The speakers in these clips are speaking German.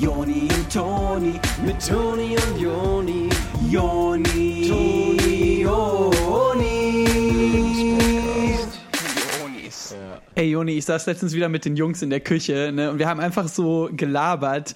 Joni und Toni, mit Toni und Joni, Joni, Toni, Joni. Ey Joni, ich saß letztens wieder mit den Jungs in der Küche ne, und wir haben einfach so gelabert.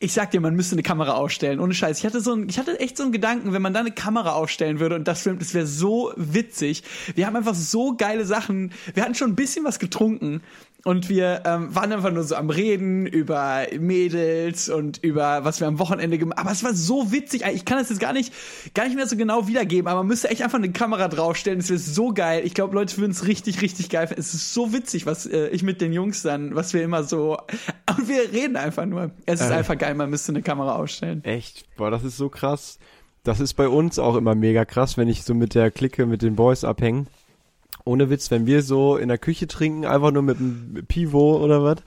Ich sag dir, man müsste eine Kamera aufstellen. Ohne Scheiß. Ich hatte so ein, ich hatte echt so einen Gedanken, wenn man da eine Kamera aufstellen würde und das filmt, das wäre so witzig. Wir haben einfach so geile Sachen. Wir hatten schon ein bisschen was getrunken und wir ähm, waren einfach nur so am Reden über Mädels und über was wir am Wochenende gemacht haben. Aber es war so witzig. Ich kann das jetzt gar nicht, gar nicht mehr so genau wiedergeben, aber man müsste echt einfach eine Kamera draufstellen. Es wäre so geil. Ich glaube, Leute würden es richtig, richtig geil finden. Es ist so witzig, was äh, ich mit den Jungs dann, was wir immer so. Und wir reden einfach nur. Es ist Äh. einfach geil, man müsste eine Kamera aufstellen. Echt? Boah, das ist so krass. Das ist bei uns auch immer mega krass, wenn ich so mit der Clique, mit den Boys abhänge. Ohne Witz, wenn wir so in der Küche trinken, einfach nur mit einem Pivo oder was.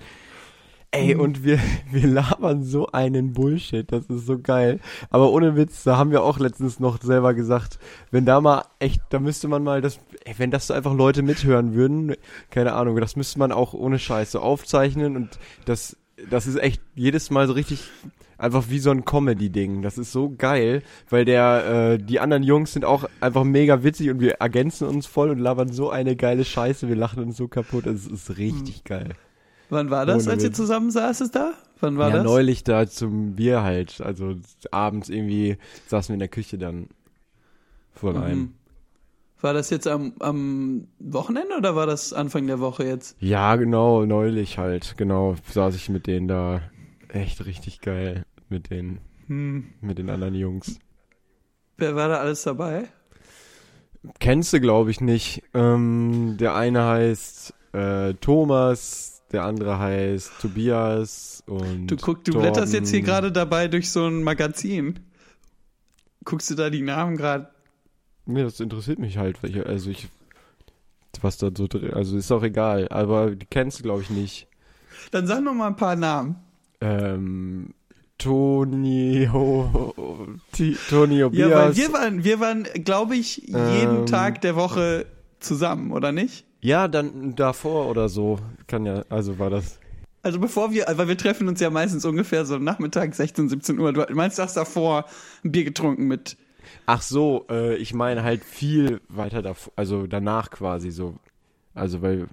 Ey, und wir, wir labern so einen Bullshit, das ist so geil. Aber ohne Witz, da haben wir auch letztens noch selber gesagt, wenn da mal echt, da müsste man mal das, ey, wenn das so einfach Leute mithören würden, keine Ahnung, das müsste man auch ohne Scheiße aufzeichnen und das, das ist echt jedes Mal so richtig einfach wie so ein Comedy-Ding. Das ist so geil, weil der, äh, die anderen Jungs sind auch einfach mega witzig und wir ergänzen uns voll und labern so eine geile Scheiße. Wir lachen uns so kaputt. Das ist richtig geil. Wann war das, Ohne als ihr zusammen saßet da? Wann war ja, das? neulich da zum Bier halt. Also abends irgendwie saßen wir in der Küche dann vor einem. War das jetzt am, am Wochenende oder war das Anfang der Woche jetzt? Ja, genau, neulich halt. Genau, saß ich mit denen da. Echt richtig geil. Mit den, Hm. mit den anderen Jungs. Wer war da alles dabei? Kennst du, glaube ich, nicht. Ähm, der eine heißt äh, Thomas, der andere heißt Tobias und. Du guck, du Torben. blätterst jetzt hier gerade dabei durch so ein Magazin. Guckst du da die Namen gerade? Nee, das interessiert mich halt. Welche, also ich. Was da so drin. Also ist auch egal. Aber die kennst du, glaube ich, nicht. Dann sag noch mal ein paar Namen. Ähm. Toni, Ho, Toni Ja, Obias. weil wir waren, wir waren, glaube ich, jeden Ähm. Tag der Woche zusammen, oder nicht? ja, dann davor oder so. Kann ja, also war das. Also bevor wir, weil wir treffen uns ja meistens ungefähr so am Nachmittag, 16, 17 Uhr. Du meinst, du hast davor ein Bier getrunken mit. Ach so, äh, ich meine halt viel weiter davor, also danach quasi so. Also weil,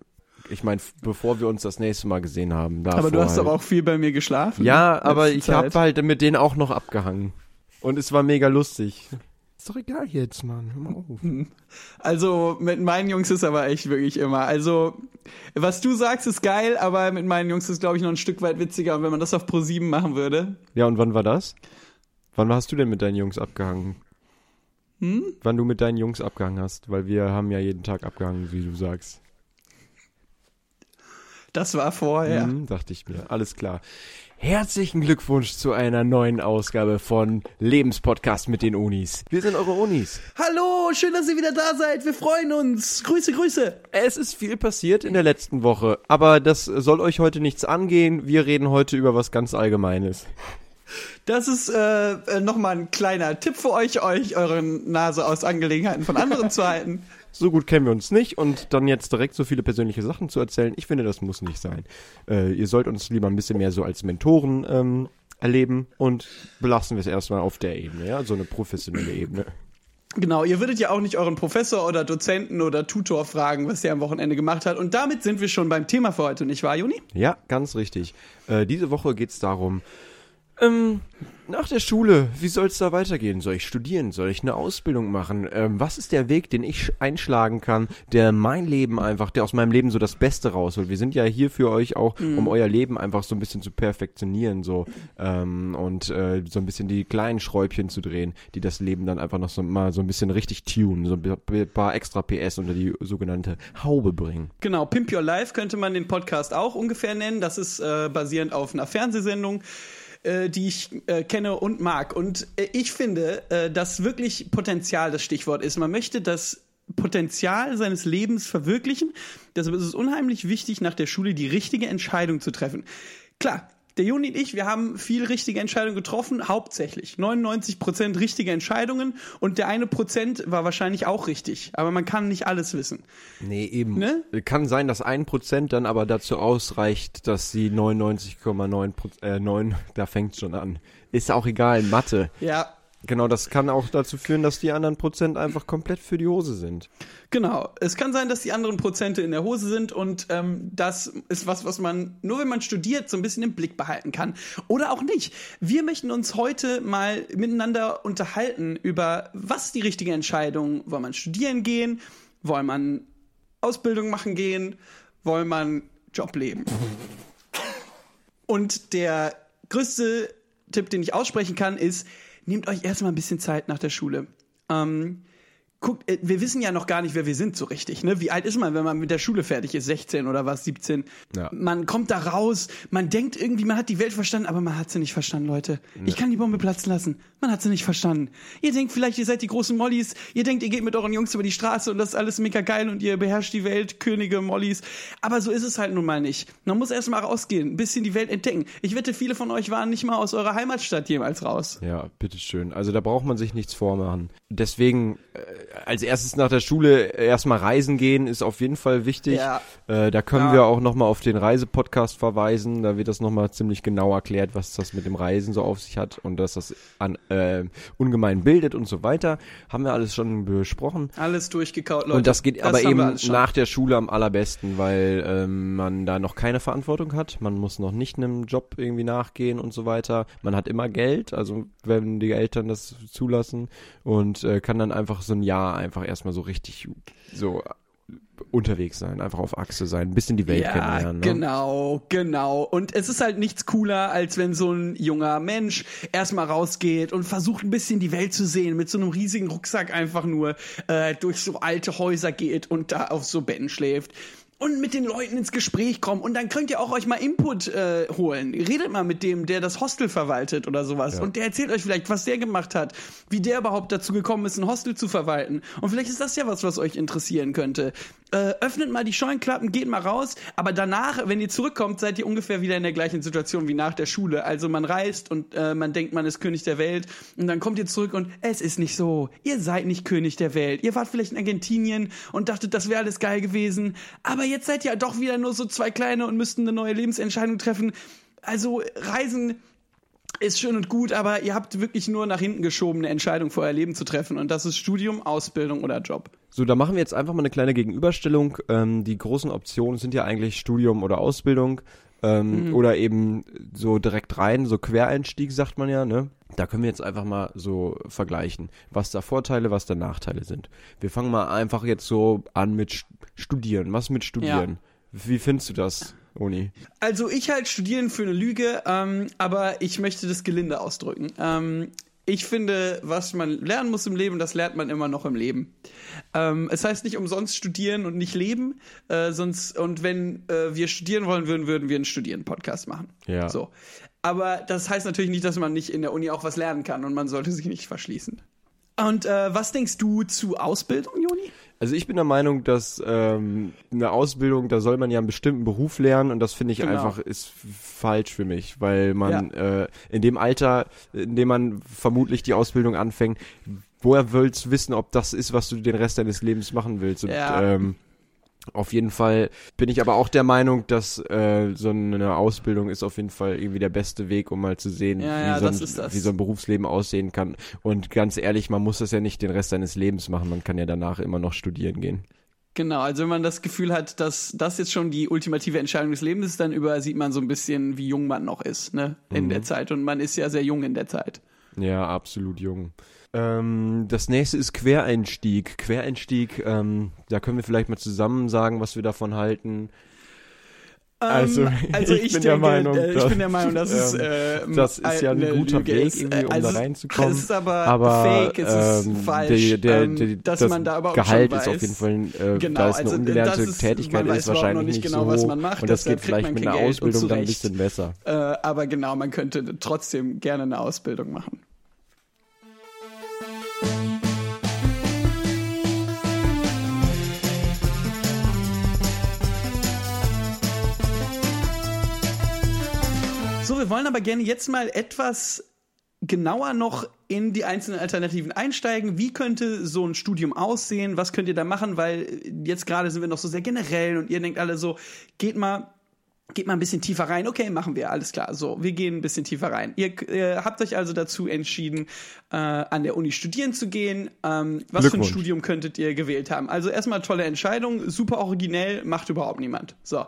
ich meine, bevor wir uns das nächste Mal gesehen haben. Aber du hast halt. doch auch viel bei mir geschlafen. Ja, aber ich habe halt mit denen auch noch abgehangen. Und es war mega lustig. Ist doch egal jetzt, Mann. Hör mal auf. Also mit meinen Jungs ist aber echt wirklich immer. Also was du sagst ist geil, aber mit meinen Jungs ist glaube ich noch ein Stück weit witziger, wenn man das auf Pro 7 machen würde. Ja, und wann war das? Wann hast du denn mit deinen Jungs abgehangen? Hm? Wann du mit deinen Jungs abgehangen hast, weil wir haben ja jeden Tag abgehangen, wie du sagst. Das war vorher. Mhm, dachte ich mir. Alles klar. Herzlichen Glückwunsch zu einer neuen Ausgabe von Lebenspodcast mit den Unis. Wir sind eure Unis. Hallo, schön, dass ihr wieder da seid. Wir freuen uns. Grüße, Grüße. Es ist viel passiert in der letzten Woche, aber das soll euch heute nichts angehen. Wir reden heute über was ganz Allgemeines. Das ist äh, äh, nochmal ein kleiner Tipp für euch, euch eure Nase aus Angelegenheiten von anderen zu halten. So gut kennen wir uns nicht und dann jetzt direkt so viele persönliche Sachen zu erzählen, ich finde, das muss nicht sein. Äh, ihr sollt uns lieber ein bisschen mehr so als Mentoren ähm, erleben und belassen wir es erstmal auf der Ebene, ja, so eine professionelle Ebene. Genau, ihr würdet ja auch nicht euren Professor oder Dozenten oder Tutor fragen, was der am Wochenende gemacht hat. Und damit sind wir schon beim Thema für heute, nicht wahr, Juni? Ja, ganz richtig. Äh, diese Woche geht's darum, ähm, nach der Schule, wie soll es da weitergehen? Soll ich studieren? Soll ich eine Ausbildung machen? Ähm, was ist der Weg, den ich sch- einschlagen kann, der mein Leben einfach, der aus meinem Leben so das Beste rausholt? Wir sind ja hier für euch auch, um euer Leben einfach so ein bisschen zu perfektionieren, so ähm, und äh, so ein bisschen die kleinen Schräubchen zu drehen, die das Leben dann einfach noch so mal so ein bisschen richtig tunen, so ein paar extra PS unter die sogenannte Haube bringen. Genau, Pimp Your Life könnte man den Podcast auch ungefähr nennen. Das ist äh, basierend auf einer Fernsehsendung, äh, die ich äh, kenne und mag. Und äh, ich finde, äh, dass wirklich Potenzial das Stichwort ist. Man möchte das Potenzial seines Lebens verwirklichen. Deshalb ist es unheimlich wichtig, nach der Schule die richtige Entscheidung zu treffen. Klar, der Juni und ich, wir haben viel richtige Entscheidungen getroffen, hauptsächlich. 99% richtige Entscheidungen und der eine Prozent war wahrscheinlich auch richtig. Aber man kann nicht alles wissen. Nee, eben. Ne? Kann sein, dass ein Prozent dann aber dazu ausreicht, dass sie 99,9 Prozent, äh, 9, da fängt's schon an. Ist auch egal, Mathe. Ja, Genau, das kann auch dazu führen, dass die anderen Prozent einfach komplett für die Hose sind. Genau. Es kann sein, dass die anderen Prozente in der Hose sind und ähm, das ist was, was man nur wenn man studiert so ein bisschen im Blick behalten kann oder auch nicht. Wir möchten uns heute mal miteinander unterhalten über was die richtige Entscheidung. Soll man studieren gehen? Soll man Ausbildung machen gehen? Soll man Job leben? Und der größte Tipp, den ich aussprechen kann, ist, nehmt euch erstmal ein bisschen Zeit nach der Schule. Ähm, guckt, äh, wir wissen ja noch gar nicht, wer wir sind so richtig. Ne? Wie alt ist man, wenn man mit der Schule fertig ist? 16 oder was, 17? Ja. Man kommt da raus, man denkt irgendwie, man hat die Welt verstanden, aber man hat sie nicht verstanden, Leute. Ich kann die Bombe platzen lassen. Man hat sie nicht verstanden. Ihr denkt vielleicht, ihr seid die großen Mollys. Ihr denkt, ihr geht mit euren Jungs über die Straße und das ist alles mega geil und ihr beherrscht die Welt, Könige, Mollys. Aber so ist es halt nun mal nicht. Man muss erst mal rausgehen, ein bisschen die Welt entdecken. Ich wette, viele von euch waren nicht mal aus eurer Heimatstadt jemals raus. Ja, bitteschön. Also da braucht man sich nichts vormachen. Deswegen äh, als erstes nach der Schule erstmal reisen gehen ist auf jeden Fall wichtig. Ja. Äh, da können Ja. wir auch nochmal auf den Reisepodcast verweisen. Da wird das nochmal ziemlich genau erklärt, was das mit dem Reisen so auf sich hat und dass das an, äh, ungemein bildet und so weiter. Haben wir alles schon besprochen. Alles durchgekaut, Leute. Und das geht aber haben wir eben nach der Schule am allerbesten, weil ähm, man da noch keine Verantwortung hat. Man muss noch nicht einem Job irgendwie nachgehen und so weiter. Man hat immer Geld, also wenn die Eltern das zulassen und äh, kann dann einfach so ein Jahr einfach erstmal so richtig so unterwegs sein, einfach auf Achse sein, ein bisschen die Welt ja, kennenlernen. Ne? genau, genau. Und es ist halt nichts cooler, als wenn so ein junger Mensch erstmal rausgeht und versucht ein bisschen die Welt zu sehen, mit so einem riesigen Rucksack einfach nur äh, durch so alte Häuser geht und da auf so Betten schläft. Und mit den Leuten ins Gespräch kommen. Und dann könnt ihr auch euch mal Input äh, holen. Redet mal mit dem, der das Hostel verwaltet oder sowas. Ja. Und der erzählt euch vielleicht, was der gemacht hat, wie der überhaupt dazu gekommen ist, ein Hostel zu verwalten. Und vielleicht ist das ja was, was euch interessieren könnte. Äh, öffnet mal die Scheuenklappen, geht mal raus. Aber danach, wenn ihr zurückkommt, seid ihr ungefähr wieder in der gleichen Situation wie nach der Schule. Also man reist und äh, man denkt, man ist König der Welt. Und dann kommt ihr zurück und es ist nicht so. Ihr seid nicht König der Welt. Ihr wart vielleicht in Argentinien und dachtet, das wäre alles geil gewesen. Aber jetzt seid ihr doch wieder nur so zwei Kleine und müssten eine neue Lebensentscheidung treffen. Also Reisen ist schön und gut, aber ihr habt wirklich nur nach hinten geschoben, eine Entscheidung für euer Leben zu treffen. Und das ist Studium, Ausbildung oder Job. So, da machen wir jetzt einfach mal eine kleine Gegenüberstellung. Ähm, die großen Optionen sind ja eigentlich Studium oder Ausbildung. Ähm, Oder eben so direkt rein, so Quereinstieg, sagt man ja, ne? Da können wir jetzt einfach mal so vergleichen, was da Vorteile, was da Nachteile sind. Wir fangen mal einfach jetzt so an mit St- Studieren. Was mit Studieren? Wie findest du das, Uni? Also ich halt studieren für eine Lüge, ähm, aber ich möchte das gelinde ausdrücken. Ähm, ich finde, was man lernen muss im Leben, das lernt man immer noch im Leben. Ähm, es heißt nicht umsonst studieren und nicht leben, äh, sonst und wenn äh, wir studieren wollen würden, würden wir einen Studieren-Podcast machen. Ja. So. Aber das heißt natürlich nicht, dass man nicht in der Uni auch was lernen kann und man sollte sich nicht verschließen. Und äh, was denkst du zu Ausbildung, Joni? Also ich bin der Meinung, dass ähm, eine Ausbildung, da soll man ja einen bestimmten Beruf lernen und das finde ich Genau. einfach ist falsch für mich, weil man äh, in dem Alter, in dem man vermutlich die Ausbildung anfängt, woher willst du wissen, ob das ist, was du den Rest deines Lebens machen willst? Und, Ja. ähm, auf jeden Fall bin ich aber auch der Meinung, dass äh, so eine Ausbildung ist auf jeden Fall irgendwie der beste Weg, um mal zu sehen, Ja, wie, ja, so ein, das. wie so ein Berufsleben aussehen kann. Und ganz ehrlich, man muss das ja nicht den Rest seines Lebens machen, man kann ja danach immer noch studieren gehen. Genau, also wenn man das Gefühl hat, dass das jetzt schon die ultimative Entscheidung des Lebens ist, dann übersieht man so ein bisschen, wie jung man noch ist, ne, in der Zeit. Und man ist ja sehr jung in der Zeit. Ja, absolut jung. Ähm, das nächste ist Quereinstieg. Quereinstieg, ähm, da können wir vielleicht mal zusammen sagen, was wir davon halten. Also, Ähm, also ich ich, bin denke, der Meinung, äh, ich dass- bin der Meinung, dass es ähm, ähm, das ist ja ein guter Lüge Weg, irgendwie, um also da reinzukommen. Es ist aber, Aber fake, es ist ähm, falsch, der, der, der, dass das man da überhaupt Gehalt ist auf jeden Fall, äh, Genau, da es eine also, ungelernte ist- Tätigkeit ist, wahrscheinlich nicht genau, so was man macht, und das geht vielleicht mit einer Geld Ausbildung dann ein bisschen besser. Äh, aber genau, man könnte trotzdem gerne eine Ausbildung machen. Wir wollen aber gerne jetzt mal etwas genauer noch in die einzelnen Alternativen einsteigen. Wie könnte so ein Studium aussehen? Was könnt ihr da machen? Weil jetzt gerade sind wir noch so sehr generell und ihr denkt alle so, geht mal geht mal ein bisschen tiefer rein. Okay, machen wir, alles klar. So, wir gehen ein bisschen tiefer rein. Ihr, ihr habt euch also dazu entschieden, äh, an der Uni studieren zu gehen. Ähm, was für ein. Studium könntet ihr gewählt haben? Also erstmal tolle Entscheidung, super originell, macht überhaupt niemand. So.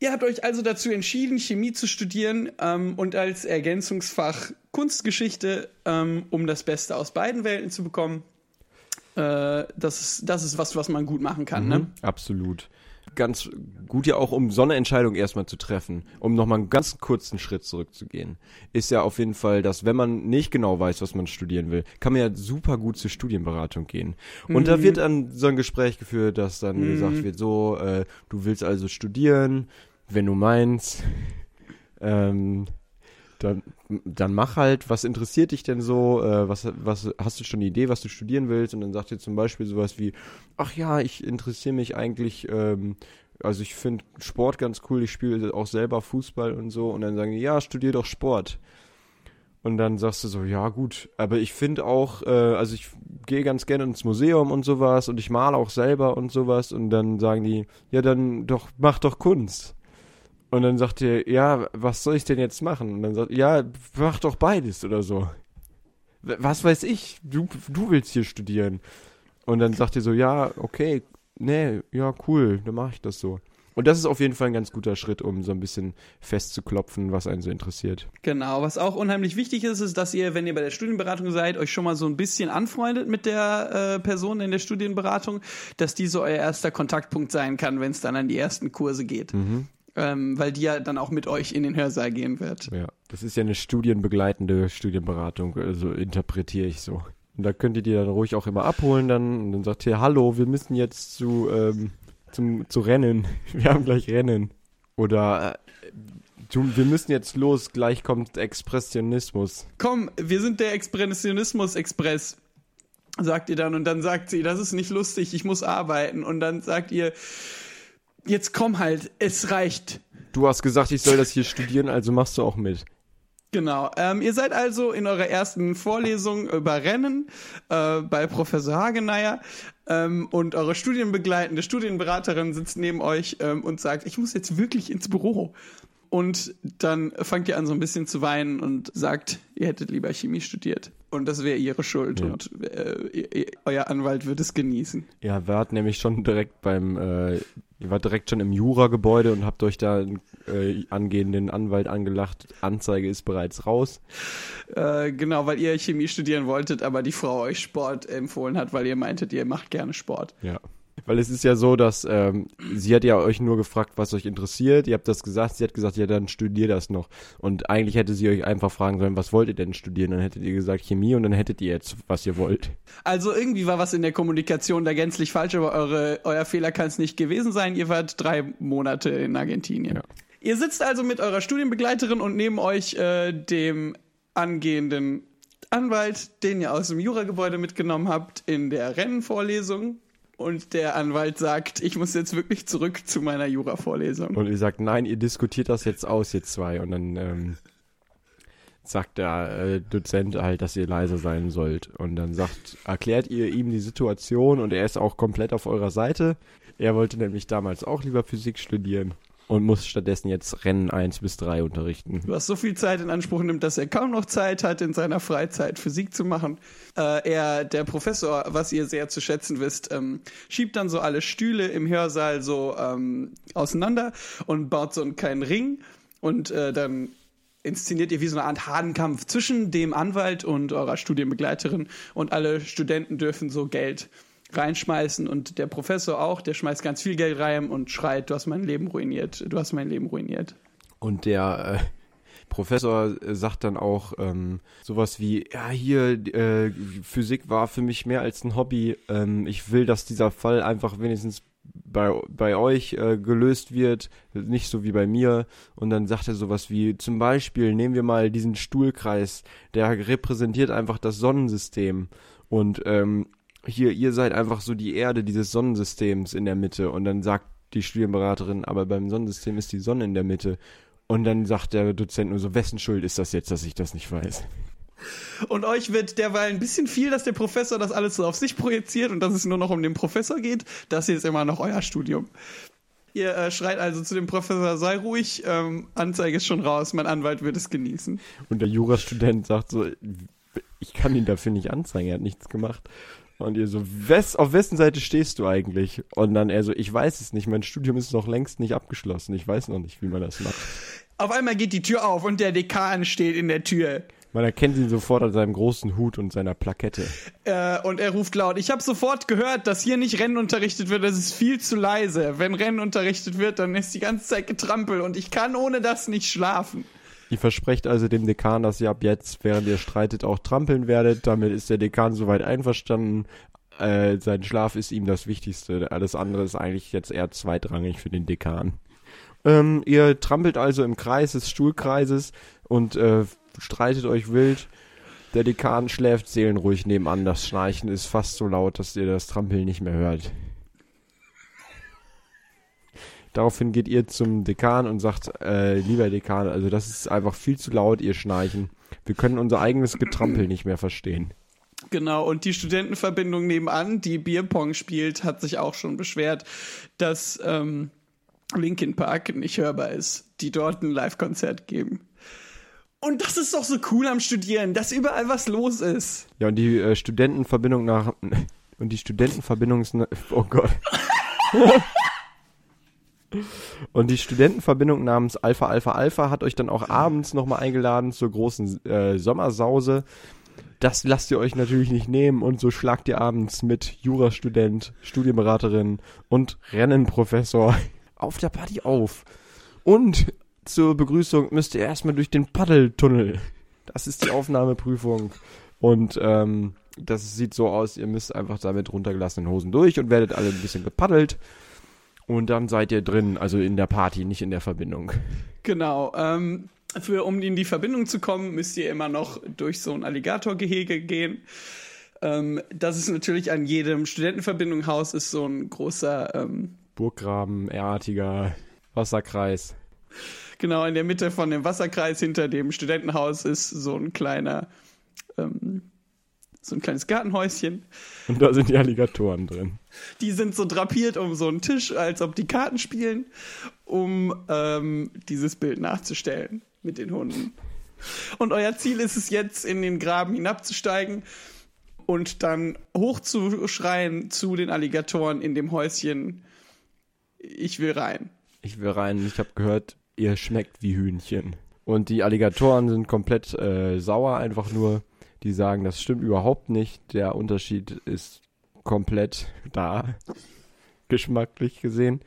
Ihr habt euch also dazu entschieden, Chemie zu studieren ähm, und als Ergänzungsfach Kunstgeschichte, ähm, um das Beste aus beiden Welten zu bekommen. Äh, das, ist, das ist was, was man gut machen kann. Ne? Absolut. Ganz gut ja auch, um so eine Entscheidung erstmal zu treffen, um nochmal einen ganz kurzen Schritt zurückzugehen, ist ja auf jeden Fall, dass wenn man nicht genau weiß, was man studieren will, kann man ja super gut zur Studienberatung gehen. Und da wird dann so ein Gespräch geführt, dass dann gesagt wird, so, äh, du willst also studieren, wenn du meinst, ähm, dann, dann mach halt, was interessiert dich denn so, äh, was, was, hast du schon eine Idee, was du studieren willst? Und dann sagt ihr zum Beispiel sowas wie, ach ja, ich interessiere mich eigentlich, ähm, also ich finde Sport ganz cool, ich spiele auch selber Fußball und so. Und dann sagen die, ja, studier doch Sport. Und dann sagst du so, ja gut, aber ich finde auch, äh, also ich gehe ganz gerne ins Museum und sowas und ich male auch selber und sowas. Und dann sagen die, ja dann doch, mach doch Kunst. Und dann sagt ihr, ja, was soll ich denn jetzt machen? Und dann sagt, ja, mach doch beides oder so. Was weiß ich, du, du willst hier studieren. Und dann sagt ihr so, ja, okay, nee, ja, cool, dann mache ich das so. Und das ist auf jeden Fall ein ganz guter Schritt, um so ein bisschen festzuklopfen, was einen so interessiert. Genau, was auch unheimlich wichtig ist, ist, dass ihr, wenn ihr bei der Studienberatung seid, euch schon mal so ein bisschen anfreundet mit der äh, Person in der Studienberatung, dass die so euer erster Kontaktpunkt sein kann, wenn es dann an die ersten Kurse geht. Ähm, weil die ja dann auch mit euch in den Hörsaal gehen wird. Ja, das ist ja eine studienbegleitende Studienberatung, also interpretiere ich so. Und da könnt ihr die dann ruhig auch immer abholen dann und dann sagt ihr, hallo, wir müssen jetzt zu, ähm, zum, zu Rennen. Wir haben gleich Rennen. Oder äh, wir müssen jetzt los, gleich kommt Expressionismus. Komm, wir sind der Expressionismus-Express, sagt ihr dann. Und dann sagt sie, das ist nicht lustig, ich muss arbeiten. Und dann sagt ihr, jetzt komm halt, es reicht. Du hast gesagt, ich soll das hier studieren, also machst du auch mit. Genau. Ähm, ihr seid also in eurer ersten Vorlesung über Rennen äh, bei Professor Hageneier ähm, und eure studienbegleitende Studienberaterin sitzt neben euch ähm, und sagt, ich muss jetzt wirklich ins Büro. Und dann fangt ihr an so ein bisschen zu weinen und sagt, ihr hättet lieber Chemie studiert. Und das wäre ihre Schuld Ja. und äh, ihr, ihr, euer Anwalt wird es genießen. Ja, wir hatten nämlich schon direkt beim, äh, ihr wart direkt schon im Jura-Gebäude und habt euch da einen äh, angehenden Anwalt angelacht. Anzeige ist bereits raus. Äh, genau, weil ihr Chemie studieren wolltet, aber die Frau euch Sport empfohlen hat, weil ihr meintet, ihr macht gerne Sport. Ja. Weil es ist ja so, dass ähm, sie hat ja euch nur gefragt, was euch interessiert. Ihr habt das gesagt. Sie hat gesagt, ja, dann studier das noch. Und eigentlich hätte sie euch einfach fragen sollen, was wollt ihr denn studieren? Dann hättet ihr gesagt Chemie und dann hättet ihr jetzt, was ihr wollt. Also irgendwie war was in der Kommunikation da gänzlich falsch, aber eure, euer Fehler kann es nicht gewesen sein. Ihr wart drei Monate in Argentinien. Ja. Ihr sitzt also mit eurer Studienbegleiterin und neben euch äh, dem angehenden Anwalt, den ihr aus dem Juragebäude mitgenommen habt, in der Rennenvorlesung. Und der Anwalt sagt, ich muss jetzt wirklich zurück zu meiner Jura-Vorlesung. Und ihr sagt, nein, ihr diskutiert das jetzt aus, ihr zwei. Und dann ähm, sagt der äh, Dozent halt, dass ihr leiser sein sollt. Und dann sagt, erklärt ihr ihm die Situation und er ist auch komplett auf eurer Seite. Er wollte nämlich damals auch lieber Physik studieren und muss stattdessen jetzt Rennen 1 bis 3 unterrichten. was so viel Zeit in Anspruch nimmt, dass er kaum noch Zeit hat, in seiner Freizeit Physik zu machen. Äh, er, der Professor, was ihr sehr zu schätzen wisst, ähm, schiebt dann so alle Stühle im Hörsaal so ähm, auseinander und baut so einen kleinen Ring und äh, dann inszeniert ihr wie so eine Art Hahnkampf zwischen dem Anwalt und eurer Studienbegleiterin und alle Studenten dürfen so Geld reinschmeißen und der Professor auch, der schmeißt ganz viel Geld rein und schreit, du hast mein Leben ruiniert, du hast mein Leben ruiniert. Und der äh, Professor äh, sagt dann auch ähm, sowas wie, ja, hier, äh, Physik war für mich mehr als ein Hobby. Ähm, ich will, dass dieser Fall einfach wenigstens bei, bei euch äh, gelöst wird, nicht so wie bei mir. Und dann sagt er sowas wie, zum Beispiel nehmen wir mal diesen Stuhlkreis, der repräsentiert einfach das Sonnensystem. Und ähm, hier, ihr seid einfach so die Erde dieses Sonnensystems in der Mitte. Und dann sagt die Studienberaterin, aber beim Sonnensystem ist die Sonne in der Mitte. Und dann sagt der Dozent nur so, wessen Schuld ist das jetzt, dass ich das nicht weiß? Und euch wird derweil ein bisschen viel, dass der Professor das alles so auf sich projiziert und dass es nur noch um den Professor geht. Das hier ist immer noch euer Studium. Ihr äh, schreit also zu dem Professor, sei ruhig, ähm, Anzeige ist schon raus, mein Anwalt wird es genießen. Und der Jurastudent sagt so, ich kann ihn dafür nicht anzeigen, er hat nichts gemacht. Und ihr so, wes, auf wessen Seite stehst du eigentlich? Und dann er so, ich weiß es nicht, mein Studium ist noch längst nicht abgeschlossen, ich weiß noch nicht, wie man das macht. Auf einmal geht die Tür auf und der Dekan steht in der Tür. Man erkennt ihn sofort an seinem großen Hut und seiner Plakette. Äh, und er ruft laut, ich habe sofort gehört, dass hier nicht Rennen unterrichtet wird, das ist viel zu leise. Wenn Rennen unterrichtet wird, dann ist die ganze Zeit getrampelt und ich kann ohne das nicht schlafen. Ihr versprecht also dem Dekan, dass ihr ab jetzt, während ihr streitet, auch trampeln werdet. Damit ist der Dekan soweit einverstanden. Äh, sein Schlaf ist ihm das Wichtigste. Alles andere ist eigentlich jetzt eher zweitrangig für den Dekan. Ähm, ihr trampelt also im Kreis des Stuhlkreises und äh, streitet euch wild. Der Dekan schläft seelenruhig nebenan. Das Schnarchen ist fast so laut, dass ihr das Trampeln nicht mehr hört. Daraufhin geht ihr zum Dekan und sagt, äh, lieber Dekan, also das ist einfach viel zu laut, ihr Schnarchen. Wir können unser eigenes Getrampel nicht mehr verstehen. Genau, und die Studentenverbindung nebenan, die Bierpong spielt, hat sich auch schon beschwert, dass ähm, Linkin Park nicht hörbar ist, die dort ein Live-Konzert geben. Und das ist doch so cool am Studieren, dass überall was los ist. Ja, und die äh, Studentenverbindung nach und die Studentenverbindung ist oh Gott. Und die Studentenverbindung namens Alpha Alpha Alpha hat euch dann auch abends nochmal eingeladen zur großen äh, Sommersause. Das lasst ihr euch natürlich nicht nehmen und so schlagt ihr abends mit Jurastudent, Studienberaterin und Rennenprofessor auf der Party auf. Und zur Begrüßung müsst ihr erstmal durch den Paddeltunnel. Das ist die Aufnahmeprüfung. Und ähm, das sieht so aus, ihr müsst einfach da mit runtergelassenen Hosen durch und werdet alle ein bisschen gepaddelt. Und dann seid ihr drin, also in der Party, nicht in der Verbindung. Genau. Ähm, für, um in die Verbindung zu kommen, müsst ihr immer noch durch so ein Alligatorgehege gehen. Ähm, das ist natürlich an jedem Studentenverbindungshaus ist so ein großer ähm, Burggraben, R-artiger Wasserkreis. Genau, in der Mitte von dem Wasserkreis hinter dem Studentenhaus ist so ein kleiner, ähm, so ein kleines Gartenhäuschen. Und da sind die Alligatoren drin. Die sind so drapiert um so einen Tisch, als ob die Karten spielen, um ähm, dieses Bild nachzustellen mit den Hunden. Und euer Ziel ist es jetzt, in den Graben hinabzusteigen und dann hochzuschreien zu den Alligatoren in dem Häuschen. Ich will rein. Ich will rein, ich habe gehört, ihr schmeckt wie Hühnchen. Und die Alligatoren sind komplett äh, sauer, einfach nur. Die sagen, das stimmt überhaupt nicht. Der Unterschied ist komplett da, geschmacklich gesehen.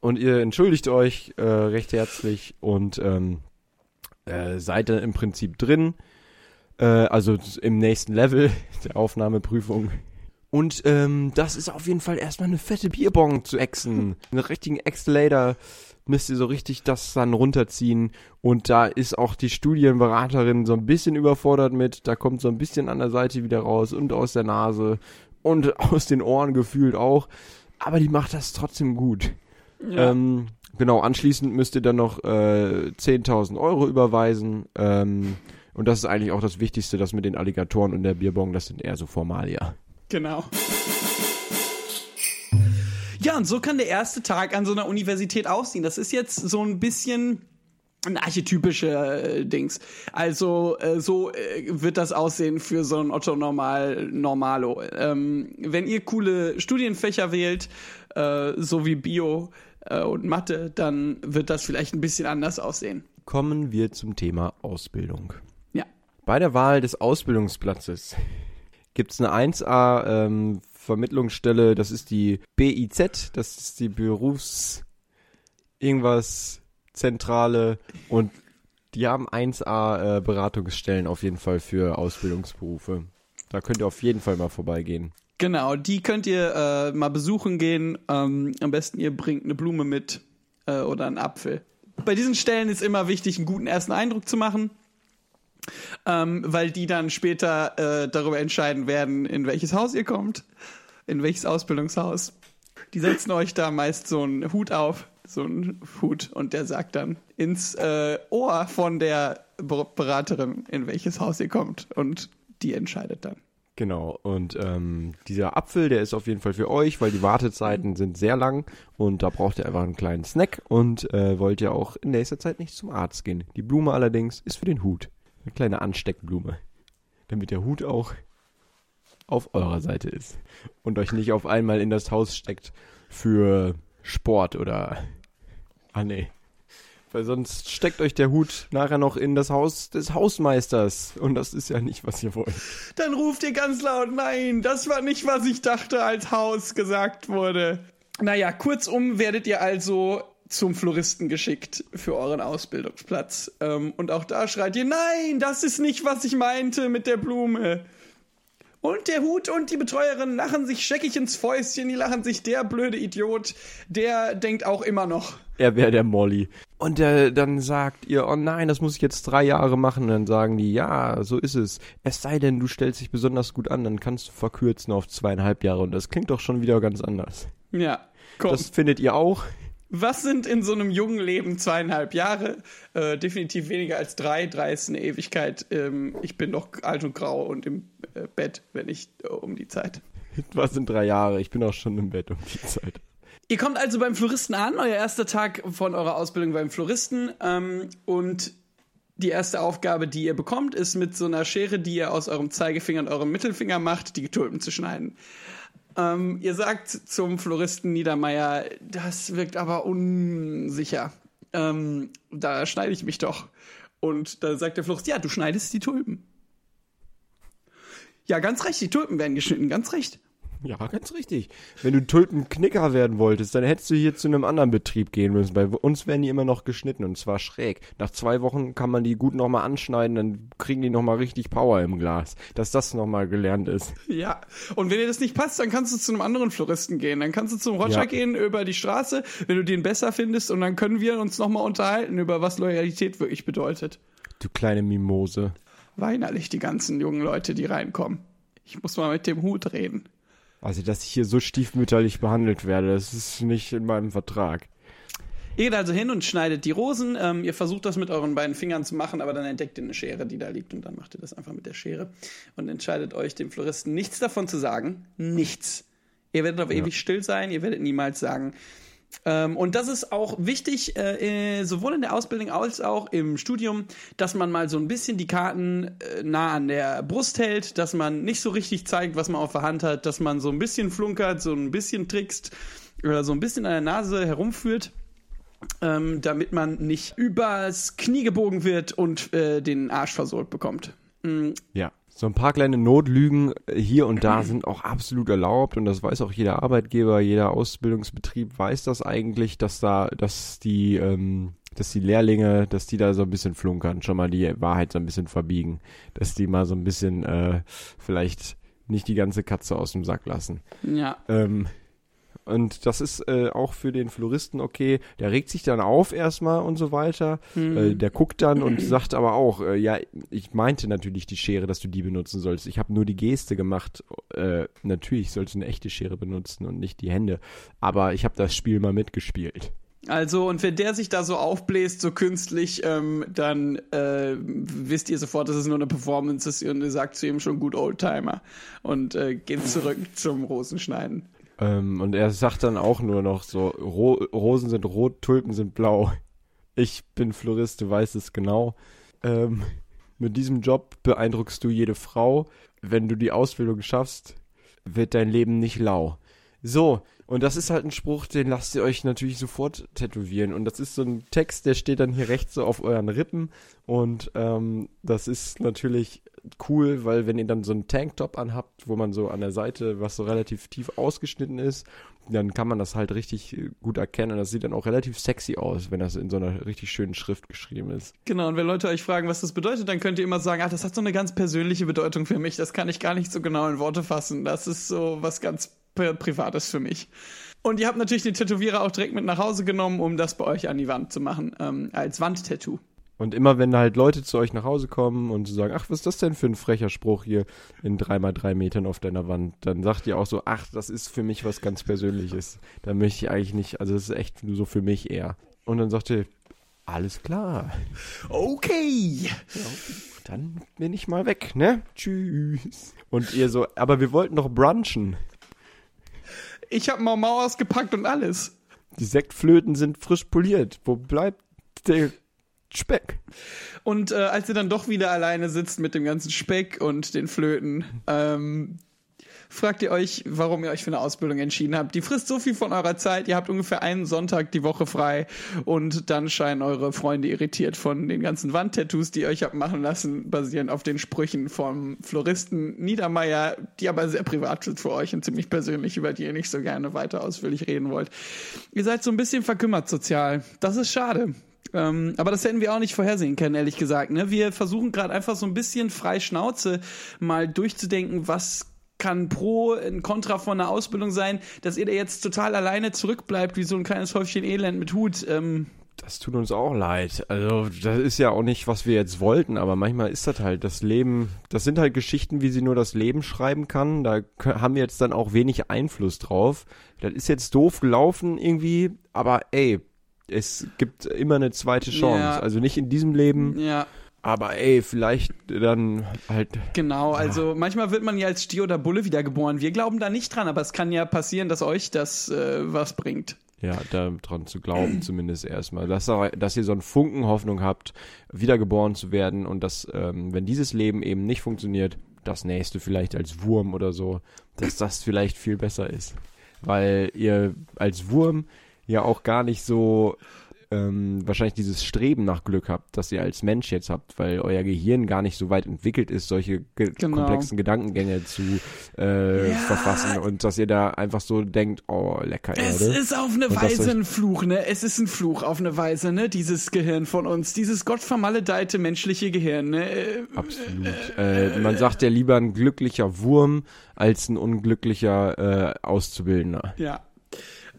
Und ihr entschuldigt euch äh, recht herzlich und ähm, äh, seid dann im Prinzip drin. Äh, also im nächsten Level der Aufnahmeprüfung. Und ähm, das ist auf jeden Fall erstmal eine fette Bierbong zu exen. Einen richtigen Extelator müsst ihr so richtig das dann runterziehen. Und da ist auch die Studienberaterin so ein bisschen überfordert mit. Da kommt so ein bisschen an der Seite wieder raus und aus der Nase und aus den Ohren gefühlt auch. Aber die macht das trotzdem gut. Ja. Ähm, genau, anschließend müsst ihr dann noch äh, 10.000 Euro überweisen. Ähm, und das ist eigentlich auch das Wichtigste, das mit den Alligatoren und der Bierbong, das sind eher so Formalia. Genau. Ja, und so kann der erste Tag an so einer Universität aussehen. Das ist jetzt so ein bisschen ein archetypischer äh, Dings. Also äh, so äh, wird das aussehen für so ein Otto Normal Normalo. Ähm, wenn ihr coole Studienfächer wählt, äh, so wie Bio äh, und Mathe, dann wird das vielleicht ein bisschen anders aussehen. Kommen wir zum Thema Ausbildung. Ja. Bei der Wahl des Ausbildungsplatzes gibt es eine 1A ähm, Vermittlungsstelle, das ist die BIZ, das ist die Berufs irgendwas Zentrale und die haben 1A äh, Beratungsstellen auf jeden Fall für Ausbildungsberufe. Da könnt ihr auf jeden Fall mal vorbeigehen. Genau, die könnt ihr äh, mal besuchen gehen. Ähm, am besten ihr bringt eine Blume mit äh, oder einen Apfel. Bei diesen Stellen ist immer wichtig, einen guten ersten Eindruck zu machen, ähm, weil die dann später äh, darüber entscheiden werden, in welches Haus ihr kommt, in welches Ausbildungshaus. Die setzen euch da meist so einen Hut auf so ein Hut und der sagt dann ins äh, Ohr von der Ber- Beraterin, in welches Haus ihr kommt und die entscheidet dann. Genau, und ähm, dieser Apfel, der ist auf jeden Fall für euch, weil die Wartezeiten sind sehr lang und da braucht ihr einfach einen kleinen Snack und äh, wollt ihr auch in nächster Zeit nicht zum Arzt gehen. Die Blume allerdings ist für den Hut. Eine kleine Ansteckblume. Damit der Hut auch auf eurer Seite ist und euch nicht auf einmal in das Haus steckt für Sport oder... Ah nee. Weil sonst steckt euch der Hut nachher noch in das Haus des Hausmeisters und das ist ja nicht, was ihr wollt. Dann ruft ihr ganz laut, nein, das war nicht, was ich dachte, als Haus gesagt wurde. Naja, kurzum werdet ihr also zum Floristen geschickt für euren Ausbildungsplatz. Ähm, und auch da schreit ihr, nein, das ist nicht, was ich meinte mit der Blume. Und der Hut und die Betreuerin lachen sich scheckig ins Fäustchen, die lachen sich, der blöde Idiot, der denkt auch immer noch. er wäre der Molly. Und äh, dann sagt ihr, oh nein, das muss ich jetzt drei Jahre machen. Und dann sagen die, ja, so ist es. Es sei denn, du stellst dich besonders gut an, dann kannst du verkürzen auf zweieinhalb Jahre. Und das klingt doch schon wieder ganz anders. Ja, komm. Das findet ihr auch? Was sind in so einem jungen Leben zweieinhalb Jahre? Äh, definitiv weniger als drei. Drei ist eine Ewigkeit. Ähm, ich bin doch alt und grau und im äh, Bett, wenn ich äh, um die Zeit. Was sind drei Jahre? Ich bin auch schon im Bett um die Zeit. Ihr kommt also beim Floristen an, euer erster Tag von eurer Ausbildung beim Floristen. Ähm, und die erste Aufgabe, die ihr bekommt, ist mit so einer Schere, die ihr aus eurem Zeigefinger und eurem Mittelfinger macht, die Tulpen zu schneiden. Ähm, ihr sagt zum Floristen Niedermeyer, das wirkt aber unsicher. Ähm, da schneide ich mich doch. Und da sagt der Florist, ja, du schneidest die Tulpen. Ja, ganz recht, die Tulpen werden geschnitten, ganz recht. Ja, ganz richtig. Wenn du Tulpenknicker werden wolltest, dann hättest du hier zu einem anderen Betrieb gehen müssen. Bei uns werden die immer noch geschnitten und zwar schräg. Nach zwei Wochen kann man die gut nochmal anschneiden, dann kriegen die nochmal richtig Power im Glas. Dass das nochmal gelernt ist. Ja, und wenn dir das nicht passt, dann kannst du zu einem anderen Floristen gehen. Dann kannst du zum Roger Ja. gehen über die Straße, wenn du den besser findest, und dann können wir uns nochmal unterhalten über was Loyalität wirklich bedeutet. Du kleine Mimose. Weinerlich die ganzen jungen Leute, die reinkommen. Ich muss mal mit dem Hut reden. Also, dass ich hier so stiefmütterlich behandelt werde, das ist nicht in meinem Vertrag. Ihr geht also hin und schneidet die Rosen. Ähm, ihr versucht das mit euren beiden Fingern zu machen, aber dann entdeckt ihr eine Schere, die da liegt und dann macht ihr das einfach mit der Schere und entscheidet euch, dem Floristen nichts davon zu sagen. Nichts. Ihr werdet auf ewig still sein, ihr werdet niemals sagen. Ähm, und das ist auch wichtig, äh, äh, sowohl in der Ausbildung als auch im Studium, dass man mal so ein bisschen die Karten äh, nah an der Brust hält, dass man nicht so richtig zeigt, was man auf der Hand hat, dass man so ein bisschen flunkert, so ein bisschen trickst oder so ein bisschen an der Nase herumführt ähm, damit man nicht übers Knie gebogen wird und den Arsch versohlt bekommt. Mm, Ja. So ein paar kleine Notlügen äh, hier und da sind auch absolut erlaubt und das weiß auch jeder Arbeitgeber, jeder Ausbildungsbetrieb weiß das eigentlich, dass da, dass die, ähm, dass die Lehrlinge, dass die da so ein bisschen flunkern, schon mal die Wahrheit so ein bisschen verbiegen, dass die mal so ein bisschen äh, vielleicht nicht die ganze Katze aus dem Sack lassen. Ja, Ähm, und das ist äh, auch für den Floristen okay. Der regt sich dann auf erstmal und so weiter. Äh, der guckt dann und sagt aber auch, äh, ja, ich meinte natürlich die Schere, dass du die benutzen sollst. Ich habe nur die Geste gemacht. Äh, natürlich sollst du eine echte Schere benutzen und nicht die Hände. Aber ich habe das Spiel mal mitgespielt. also und wenn der sich da so aufbläst, so künstlich, ähm, dann äh, wisst ihr sofort, dass es nur eine Performance ist und ihr sagt zu ihm schon gut Oldtimer und äh, geht zurück zum Rosenschneiden. Ähm, und er sagt dann auch nur noch so, Ro Rosen sind rot, Tulpen sind blau. Ich bin Florist, du weißt es genau. Ähm, mit diesem Job beeindruckst du jede Frau. Wenn du die Ausbildung schaffst, wird dein Leben nicht lau. So, und das ist halt ein Spruch, den lasst ihr euch natürlich sofort tätowieren. Und das ist so ein Text, der steht dann hier rechts so auf euren Rippen. Und ähm, das ist natürlich cool, weil wenn ihr dann so einen Tanktop anhabt, wo man so an der Seite, was so relativ tief ausgeschnitten ist, dann kann man das halt richtig äh, gut erkennen. Das sieht dann auch relativ sexy aus, wenn das in so einer richtig schönen Schrift geschrieben ist. Genau, und wenn Leute euch fragen, was das bedeutet, dann könnt ihr immer sagen, ach, das hat so eine ganz persönliche Bedeutung für mich, das kann ich gar nicht so genau in Worte fassen. Das ist so was ganz Pri Privates für mich. Und ihr habt natürlich den Tätowierer auch direkt mit nach Hause genommen, um das bei euch an die Wand zu machen, ähm, als Wandtattoo. Und immer wenn halt Leute zu euch nach Hause kommen und sagen, ach, was ist das denn für ein frecher Spruch hier in drei mal drei Metern auf deiner Wand, dann sagt ihr auch so, ach, das ist für mich was ganz Persönliches. Da möchte ich eigentlich nicht, also das ist echt nur so für mich eher. Und dann sagt ihr, alles klar, Okay. dann bin ich mal weg, ne? Tschüss. Und ihr so, aber wir wollten doch brunchen. Ich habe Mau Mau ausgepackt und alles. Die Sektflöten sind frisch poliert. Wo bleibt der Speck? Und äh, als ihr dann doch wieder alleine sitzt mit dem ganzen Speck und den Flöten, ähm, fragt ihr euch, warum ihr euch für eine Ausbildung entschieden habt. Die frisst so viel von eurer Zeit, ihr habt ungefähr einen Sonntag die Woche frei und dann scheinen eure Freunde irritiert von den ganzen Wandtattoos, die ihr euch habt machen lassen, basierend auf den Sprüchen vom Floristen Niedermeyer, die aber sehr privat sind für euch und ziemlich persönlich, über die ihr nicht so gerne weiter ausführlich reden wollt. Ihr seid so ein bisschen verkümmert sozial. Das ist schade. Ähm, aber das hätten wir auch nicht vorhersehen können, ehrlich gesagt. Ne? Wir versuchen gerade einfach so ein bisschen frei Schnauze mal durchzudenken, was kann pro ein Kontra von einer Ausbildung sein, dass ihr da jetzt total alleine zurückbleibt, wie so ein kleines Häufchen Elend mit Hut. Ähm, Das tut uns auch leid. Also, das ist ja auch nicht, was wir jetzt wollten, aber manchmal ist das halt das Leben. Das sind halt Geschichten, wie sie nur das Leben schreiben kann. Da haben wir jetzt dann auch wenig Einfluss drauf. Das ist jetzt doof gelaufen irgendwie, aber ey, es gibt immer eine zweite Chance. Ja. Also nicht in diesem Leben, ja, aber ey, vielleicht dann halt. genau. Also manchmal wird man ja als Stier oder Bulle wiedergeboren. Wir glauben da nicht dran, aber es kann ja passieren, dass euch das äh, was bringt. Ja, daran zu glauben zumindest erstmal. Dass, ihr- dass ihr so einen Funken Hoffnung habt, wiedergeboren zu werden und dass, ähm, wenn dieses Leben eben nicht funktioniert, das nächste vielleicht als Wurm oder so, dass das vielleicht viel besser ist. Weil ihr als Wurm ja auch gar nicht so ähm, wahrscheinlich dieses Streben nach Glück habt, das ihr als Mensch jetzt habt, weil euer Gehirn gar nicht so weit entwickelt ist, solche ge Genau. komplexen Gedankengänge zu äh, Ja. verfassen und dass ihr da einfach so denkt, oh, lecker Es Erde. ist auf eine Und Weise ein Fluch, ne? Es ist ein Fluch auf eine Weise, ne? Dieses Gehirn von uns, dieses gottvermaledeite menschliche Gehirn, ne? Äh, Absolut. Äh, man sagt ja lieber ein glücklicher Wurm als ein unglücklicher äh, Auszubildender. Ja.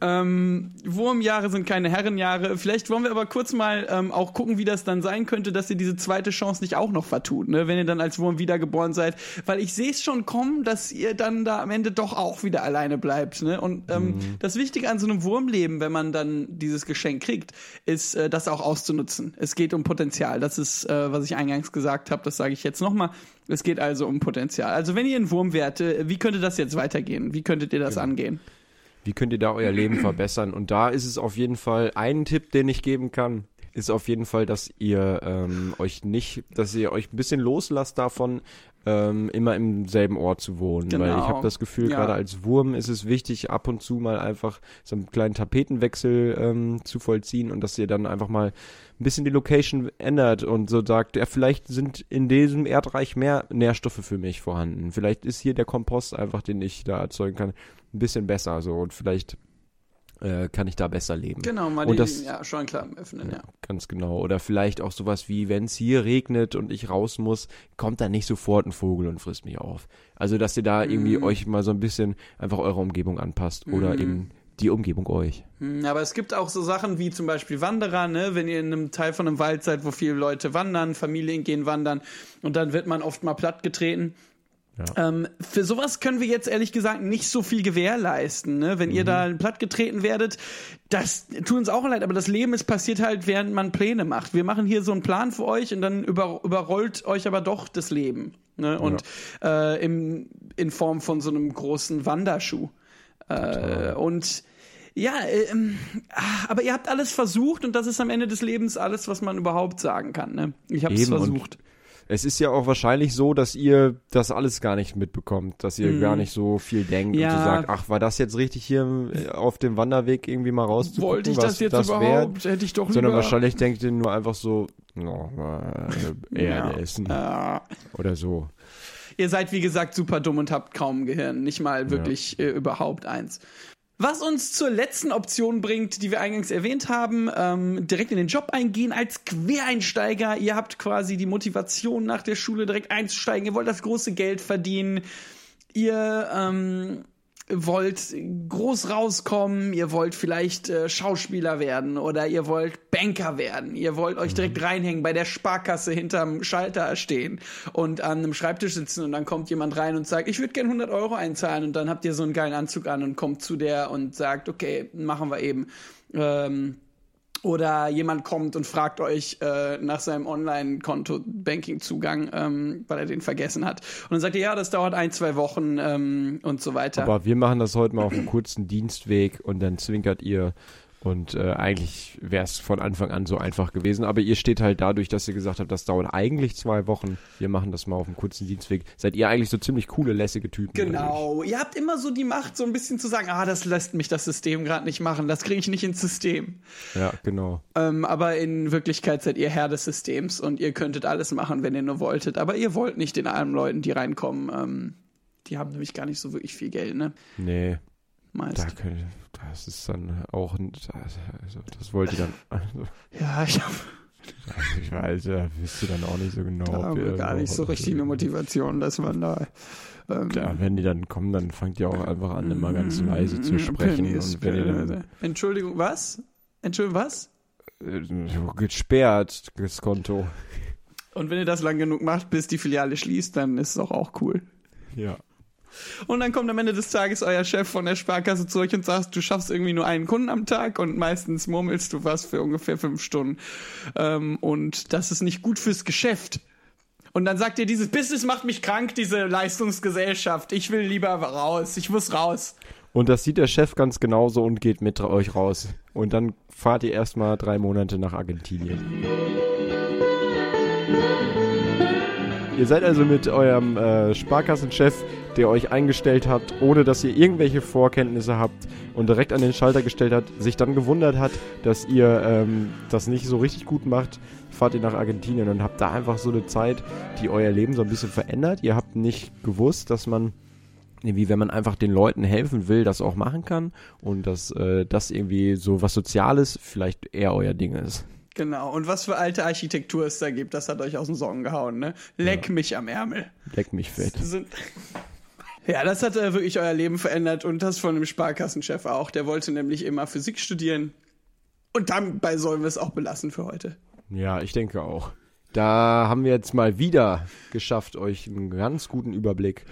Ähm, Wurmjahre sind keine Herrenjahre. Vielleicht wollen wir aber kurz mal ähm, auch gucken, wie das dann sein könnte, dass ihr diese zweite Chance nicht auch noch vertut, ne? wenn ihr dann als Wurm wiedergeboren seid. Weil ich sehe es schon kommen, dass ihr dann da am Ende doch auch wieder alleine bleibt. Ne? Und ähm, das Wichtige an so einem Wurmleben, wenn man dann dieses Geschenk kriegt, ist, äh, das auch auszunutzen. Es geht um Potenzial. Das ist, äh, was ich eingangs gesagt habe, das sage ich jetzt nochmal. Es geht also um Potenzial. Also wenn ihr ein Wurm wärt, äh, wie könnte das jetzt weitergehen? Wie könntet ihr das angehen? Wie könnt ihr da euer Leben verbessern? Und da ist es auf jeden Fall ein Tipp, den ich geben kann, ist auf jeden Fall, dass ihr ähm, euch nicht, dass ihr euch ein bisschen loslasst davon, ähm, immer im selben Ort zu wohnen. Weil Genau. ich habe das Gefühl, Ja. gerade als Wurm ist es wichtig, ab und zu mal einfach so einen kleinen Tapetenwechsel ähm, zu vollziehen und dass ihr dann einfach mal ein bisschen die Location ändert und so sagt, ja, vielleicht sind in diesem Erdreich mehr Nährstoffe für mich vorhanden. Vielleicht ist hier der Kompost einfach, den ich da erzeugen kann, ein bisschen besser so und vielleicht äh, kann ich da besser leben. Genau, mal Und die das- ja, Scheuklappen öffnen, ja. Ganz genau. Oder vielleicht auch sowas wie, wenn es hier regnet und ich raus muss, kommt da nicht sofort ein Vogel und frisst mich auf. Also, dass ihr da irgendwie Mhm. euch mal so ein bisschen einfach eure Umgebung anpasst oder Mhm. eben die Umgebung euch. Hm, Aber es gibt auch so Sachen wie zum Beispiel Wanderer, ne? wenn ihr in einem Teil von einem Wald seid, wo viele Leute wandern, Familien gehen wandern und dann wird man oft mal Ähm, für sowas können wir jetzt ehrlich gesagt nicht so viel gewährleisten. Ne? Wenn ihr da plattgetreten werdet, das tut uns auch leid, aber das Leben ist passiert halt, während man Pläne macht. Wir machen hier so einen Plan für euch und dann über, überrollt euch aber doch das Leben. Ne? Und äh, im, in Form von so einem großen Wanderschuh. Äh, und ja, ähm, aber ihr habt alles versucht und das ist am Ende des Lebens alles, was man überhaupt sagen kann. Ne? Ich habe es Eben, und versucht. Es ist ja auch wahrscheinlich so, dass ihr das alles gar nicht mitbekommt, dass ihr gar nicht so viel denkt. Ja. und so sagt, ach, war das jetzt richtig hier äh, auf dem Wanderweg irgendwie mal rauszugucken, Wollte ich was das jetzt das wär? überhaupt? Hätte ich doch Sondern lieber. wahrscheinlich denkt ihr nur einfach so, no, äh, Erde Ja. essen Äh, oder so. ihr seid wie gesagt super dumm und habt kaum Gehirn, nicht mal wirklich äh, überhaupt eins. Was uns zur letzten Option bringt, die wir eingangs erwähnt haben, ähm, direkt in den Job eingehen als Quereinsteiger. Ihr habt quasi die Motivation nach der Schule direkt einzusteigen. Ihr wollt das große Geld verdienen. Ihr ähm, wollt groß rauskommen, ihr wollt vielleicht äh, Schauspieler werden oder ihr wollt Banker werden, ihr wollt euch direkt reinhängen, bei der Sparkasse hinterm Schalter stehen und an einem Schreibtisch sitzen und dann kommt jemand rein und sagt, ich würde gern 100 Euro einzahlen. Und dann habt ihr so einen geilen Anzug an und kommt zu der und sagt, okay, machen wir eben. Ähm, oder jemand kommt und fragt euch äh, nach seinem Online-Konto-Banking-Zugang, ähm, weil er den vergessen hat. Und dann sagt ihr, ja, das dauert ein, zwei Wochen ähm, und so weiter. Aber wir machen das heute mal auf einem kurzen Dienstweg und dann zwinkert ihr und äh, eigentlich wäre es von Anfang an so einfach gewesen. Aber ihr steht halt dadurch, dass ihr gesagt habt, das dauert eigentlich zwei Wochen. Wir machen das mal auf einem kurzen Dienstweg. Seid ihr eigentlich so ziemlich coole, lässige Typen? Genau. Ihr habt immer so die Macht, so ein bisschen zu sagen, ah, das lässt mich das System gerade nicht machen. Das kriege ich nicht ins System. Ja, genau. Ähm, aber in Wirklichkeit seid ihr Herr des Systems und ihr könntet alles machen, wenn ihr nur wolltet. Aber ihr wollt nicht den armen Leuten, die reinkommen. Ähm, die haben nämlich gar nicht so wirklich viel Geld, ne? Nee. Meist. Da können, das ist dann auch, ein- also, das wollt ihr dann, also, Ja, ich habe ich weiß, da wisst ihr dann auch nicht so genau. da ob ihr gar nicht so richtig eine Motivation, dass man da. Ähm, Ja, wenn die dann kommen, dann fangt ihr auch einfach an, immer ganz leise zu Mm, sprechen. Wenn ihr dann Entschuldigung, was? Entschuldigung, was? äh, gesperrt, das Konto. Und wenn ihr das lang genug macht, bis die Filiale schließt, dann ist es auch, auch cool. Ja. Und dann kommt am Ende des Tages euer Chef von der Sparkasse zu euch und sagt, du schaffst irgendwie nur einen Kunden am Tag und meistens murmelst du was für ungefähr fünf Stunden. Ähm, und das ist nicht gut fürs Geschäft. Und dann sagt ihr, dieses Business macht mich krank, diese Leistungsgesellschaft. Ich will lieber raus. Ich muss raus. Und das sieht der Chef ganz genauso und geht mit euch raus. Und dann fahrt ihr erstmal drei Monate nach Argentinien. Ihr seid also mit eurem äh, Sparkassenchef, der euch eingestellt hat, ohne dass ihr irgendwelche Vorkenntnisse habt und direkt an den Schalter gestellt hat, sich dann gewundert hat, dass ihr ähm, das nicht so richtig gut macht, fahrt ihr nach Argentinien und habt da einfach so eine Zeit, die euer Leben so ein bisschen verändert. Ihr habt nicht gewusst, dass man irgendwie, wenn man einfach den Leuten helfen will, das auch machen kann und dass äh, das irgendwie so was Soziales vielleicht eher euer Ding ist. Genau. Und was für alte Architektur es da gibt, das hat euch aus den Socken gehauen, ne? Leck mich am Ärmel. Leck mich fett. sind. Ja, das hat äh, wirklich euer Leben verändert und das von dem Sparkassenchef auch. Der wollte nämlich immer Physik studieren. Und dabei sollen wir es auch belassen für heute. Ja, ich denke auch. Da haben wir jetzt mal wieder geschafft, euch einen ganz guten Überblick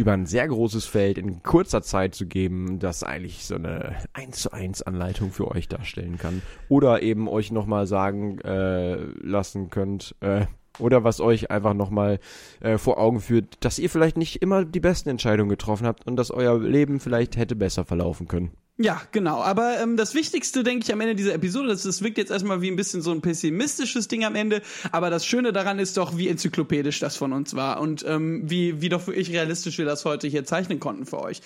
über ein sehr großes Feld in kurzer Zeit zu geben, das eigentlich so eine 1 zu 1 Anleitung für euch darstellen kann. Oder eben euch nochmal sagen äh, lassen könnt, äh, oder was euch einfach nochmal äh, vor Augen führt, dass ihr vielleicht nicht immer die besten Entscheidungen getroffen habt und dass euer Leben vielleicht hätte besser verlaufen können. Ja, genau. Aber ähm, das Wichtigste, denke ich, am Ende dieser Episode, das, das wirkt jetzt erstmal wie ein bisschen so ein pessimistisches Ding am Ende, aber das Schöne daran ist doch, wie enzyklopädisch das von uns war und ähm, wie, wie doch wirklich realistisch wir das heute hier zeichnen konnten für euch.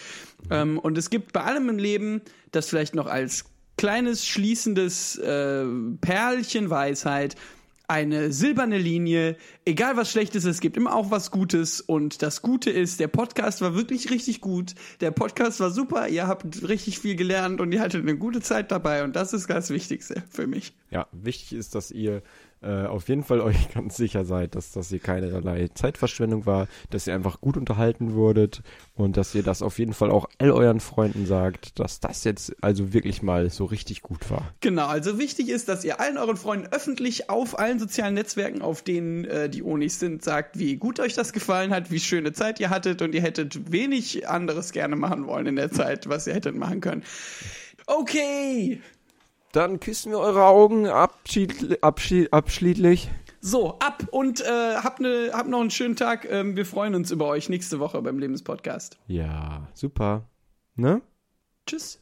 Ähm, und es gibt bei allem im Leben, das vielleicht noch als kleines schließendes äh, Perlchen Weisheit, eine silberne Linie, egal was Schlechtes, es gibt immer auch was Gutes. Und das Gute ist, der Podcast war wirklich richtig gut, der Podcast war super, ihr habt richtig viel gelernt und ihr hattet eine gute Zeit dabei. Und das ist das Wichtigste für mich. Ja, wichtig ist, dass ihr äh, auf jeden Fall euch ganz sicher seid, dass das hier keinerlei Zeitverschwendung war, dass ihr einfach gut unterhalten wurdet und dass ihr das auf jeden Fall auch all euren Freunden sagt, dass das jetzt also wirklich mal so richtig gut war. Genau, also wichtig ist, dass ihr allen euren Freunden öffentlich auf allen sozialen Netzwerken, auf denen äh, die Onis sind, sagt, wie gut euch das gefallen hat, wie schöne Zeit ihr hattet und ihr hättet wenig anderes gerne machen wollen in der Zeit, was ihr hättet machen können. Okay, Dann küssen wir eure Augen abschied, abschied, abschiedlich. so, ab und äh, habt, ne, habt noch einen schönen Tag. Ähm, wir freuen uns über euch nächste Woche beim Lebenspodcast. Ja, super. Ne? Tschüss.